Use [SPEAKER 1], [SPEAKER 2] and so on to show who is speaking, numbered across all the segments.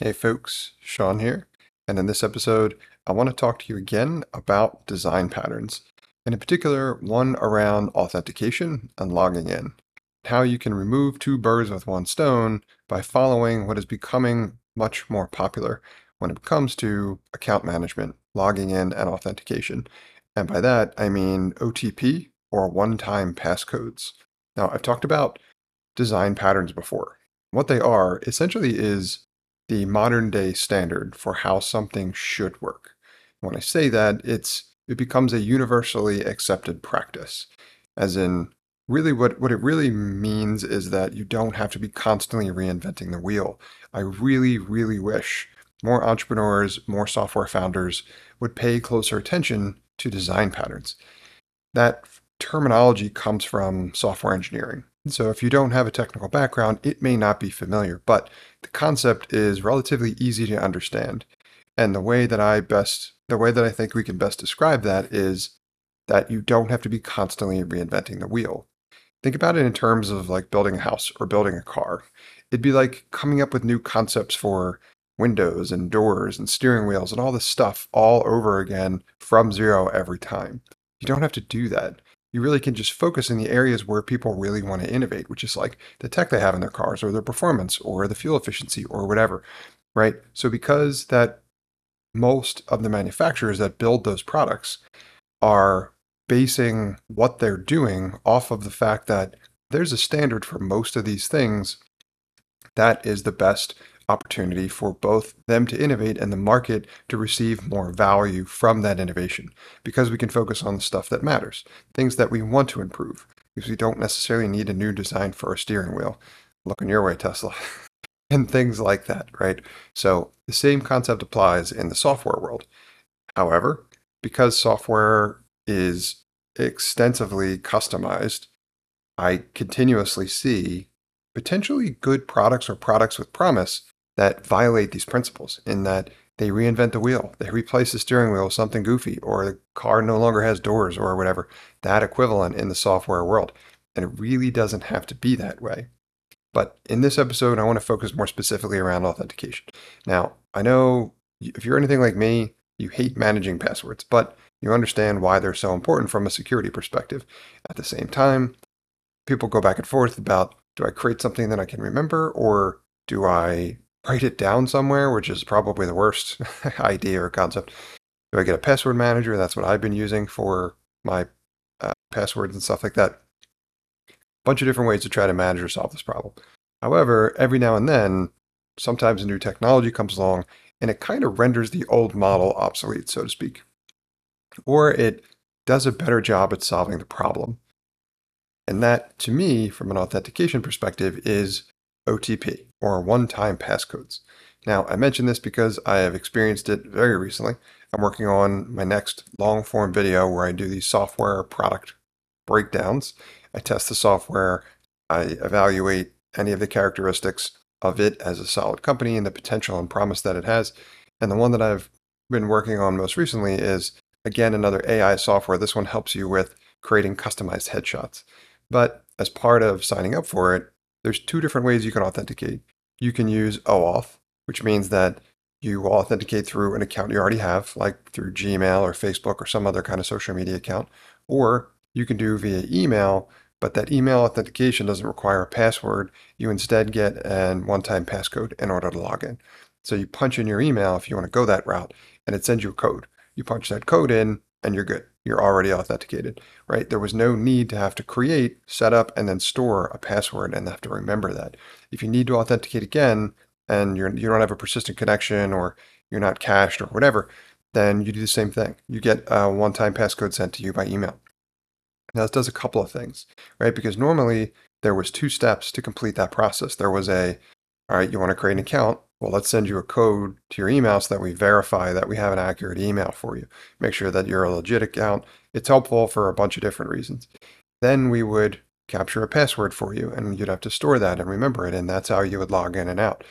[SPEAKER 1] Hey folks, Sean here, and in this episode, I want to talk to you again about design patterns, and in particular, one around authentication and logging in. How you can remove two birds with one stone by following what is becoming much more popular when it comes to account management, logging in, and authentication. And by that, I mean OTP or one-time passcodes. Now, I've talked about design patterns before. What they are essentially is the modern day standard for how something should work. When I say that, it's it becomes a universally accepted practice. As in, really what, what it really means is that you don't have to be constantly reinventing the wheel. I really, really wish more entrepreneurs, more software founders would pay closer attention to design patterns. That terminology comes from software engineering. So if you don't have a technical background, it may not be familiar, but the concept is relatively easy to understand. And the way that I best, the way that I think we can best describe that is that you don't have to be constantly reinventing the wheel. Think about it in terms of like building a house or building a car. It'd be like coming up with new concepts for windows and doors and steering wheels and all this stuff all over again from zero every time. You don't have to do that you really can just focus in the areas where people really want to innovate, which is like the tech they have in their cars or their performance or the fuel efficiency or whatever, right? So because that most of the manufacturers that build those products are basing what they're doing off of the fact that there's a standard for most of these things that is the best opportunity for both them to innovate and the market to receive more value from that innovation because we can focus on the stuff that matters, things that we want to improve, because we don't necessarily need a new design for a steering wheel. Looking your way, Tesla. and things like that, right? So the same concept applies in the software world. However, because software is extensively customized, I continuously see potentially good products or products with promise that violate these principles in that they reinvent the wheel. They replace the steering wheel with something goofy, or the car no longer has doors, or whatever. That equivalent in the software world. And it really doesn't have to be that way. But in this episode, I want to focus more specifically around authentication. Now, I know if you're anything like me, you hate managing passwords, but you understand why they're so important from a security perspective. At the same time, people go back and forth about do I create something that I can remember, or do I write it down somewhere, which is probably the worst idea or concept. Do I get a password manager? That's what I've been using for my uh, passwords and stuff like that. A bunch of different ways to try to manage or solve this problem. However, every now and then, sometimes a new technology comes along and it kind of renders the old model obsolete, so to speak. Or it does a better job at solving the problem. And that, to me, from an authentication perspective, is OTP, or one-time passcodes. Now, I mention this because I have experienced it very recently. I'm working on my next long-form video where I do these software product breakdowns. I test the software, I evaluate any of the characteristics of it as a solid company and the potential and promise that it has. And the one that I've been working on most recently is, again, another AI software. This one helps you with creating customized headshots. But as part of signing up for it, there's two different ways you can authenticate. You can use OAuth, which means that you authenticate through an account you already have, like through Gmail or Facebook or some other kind of social media account. Or you can do via email, but that email authentication doesn't require a password. You instead get a one-time passcode in order to log in. So you punch in your email if you want to go that route, and it sends you a code. You punch that code in, and you're good you're already authenticated, right? There was no need to have to create, set up, and then store a password and have to remember that. If you need to authenticate again and you're, you don't have a persistent connection or you're not cached or whatever, then you do the same thing. You get a one-time passcode sent to you by email. Now this does a couple of things, right? Because normally there was two steps to complete that process. There was a, all right, you want to create an account, well, let's send you a code to your email so that we verify that we have an accurate email for you. Make sure that you're a legit account. It's helpful for a bunch of different reasons. Then we would capture a password for you and you'd have to store that and remember it. And that's how you would log in and out.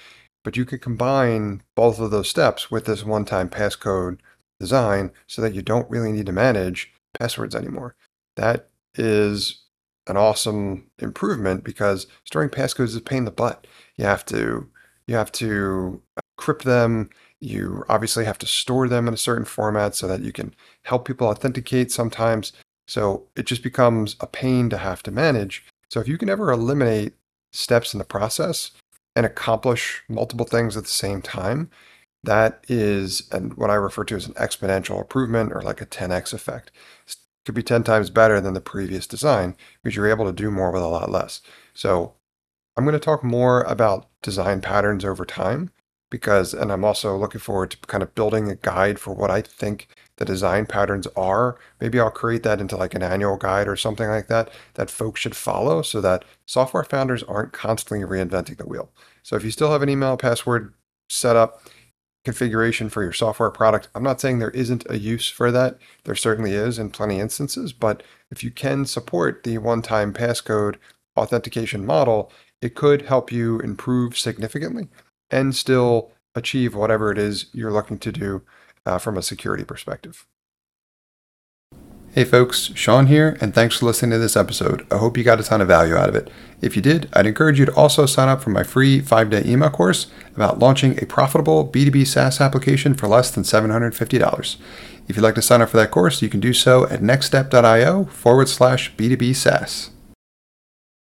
[SPEAKER 1] But you could combine both of those steps with this one-time passcode design so that you don't really need to manage passwords anymore. That is an awesome improvement because storing passcodes is a pain in the butt. You have to You have to uh, crypt them. You obviously have to store them in a certain format so that you can help people authenticate sometimes. So it just becomes a pain to have to manage. So if you can ever eliminate steps in the process and accomplish multiple things at the same time, that is and what I refer to as an exponential improvement or like a 10x effect. It could be 10 times better than the previous design because you're able to do more with a lot less. So I'm going to talk more about design patterns over time because, and I'm also looking forward to kind of building a guide for what I think the design patterns are. Maybe I'll create that into like an annual guide or something like that that folks should follow so that software founders aren't constantly reinventing the wheel. So if you still have an email password set up, configuration for your software product, I'm not saying there isn't a use for that. There certainly is in plenty of instances, but if you can support the one-time passcode authentication model, it could help you improve significantly and still achieve whatever it is you're looking to do uh, from a security perspective. Hey folks, Sean here, and thanks for listening to this episode. I hope you got a ton of value out of it. If you did, I'd encourage you to also sign up for my free five day email course about launching a profitable B2B SaaS application for less than $750. If you'd like to sign up for that course, you can do so at nxtstep.io forward slash B2B SaaS.